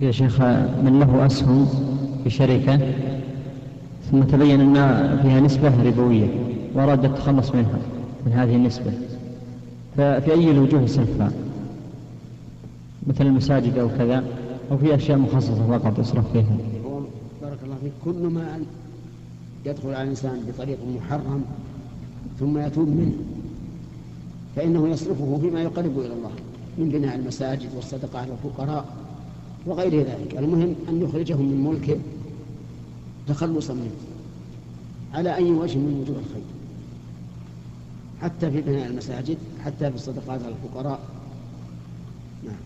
يا شيخ من له أسهم في شركة ثم تبين أن فيها نسبة ربوية وأراد التخلص منها من هذه النسبة. ففي أي الوجوه يصرفها مثل المساجد أو كذا أو في أشياء مخصصة فقط يصرف فيها؟ بارك الله فيك كل ما يدخل على الإنسان بطريق محرم ثم يتوب منه فإنه يصرفه فيما يقرب إلى الله من بناء المساجد والصدقة على الفقراء وغير ذلك. المهم أن يخرجهم من ملكه تخلصا منه على أي وجه من وجوه الخير. حتى في بناء المساجد حتى في الصدقات على الفقراء. نعم.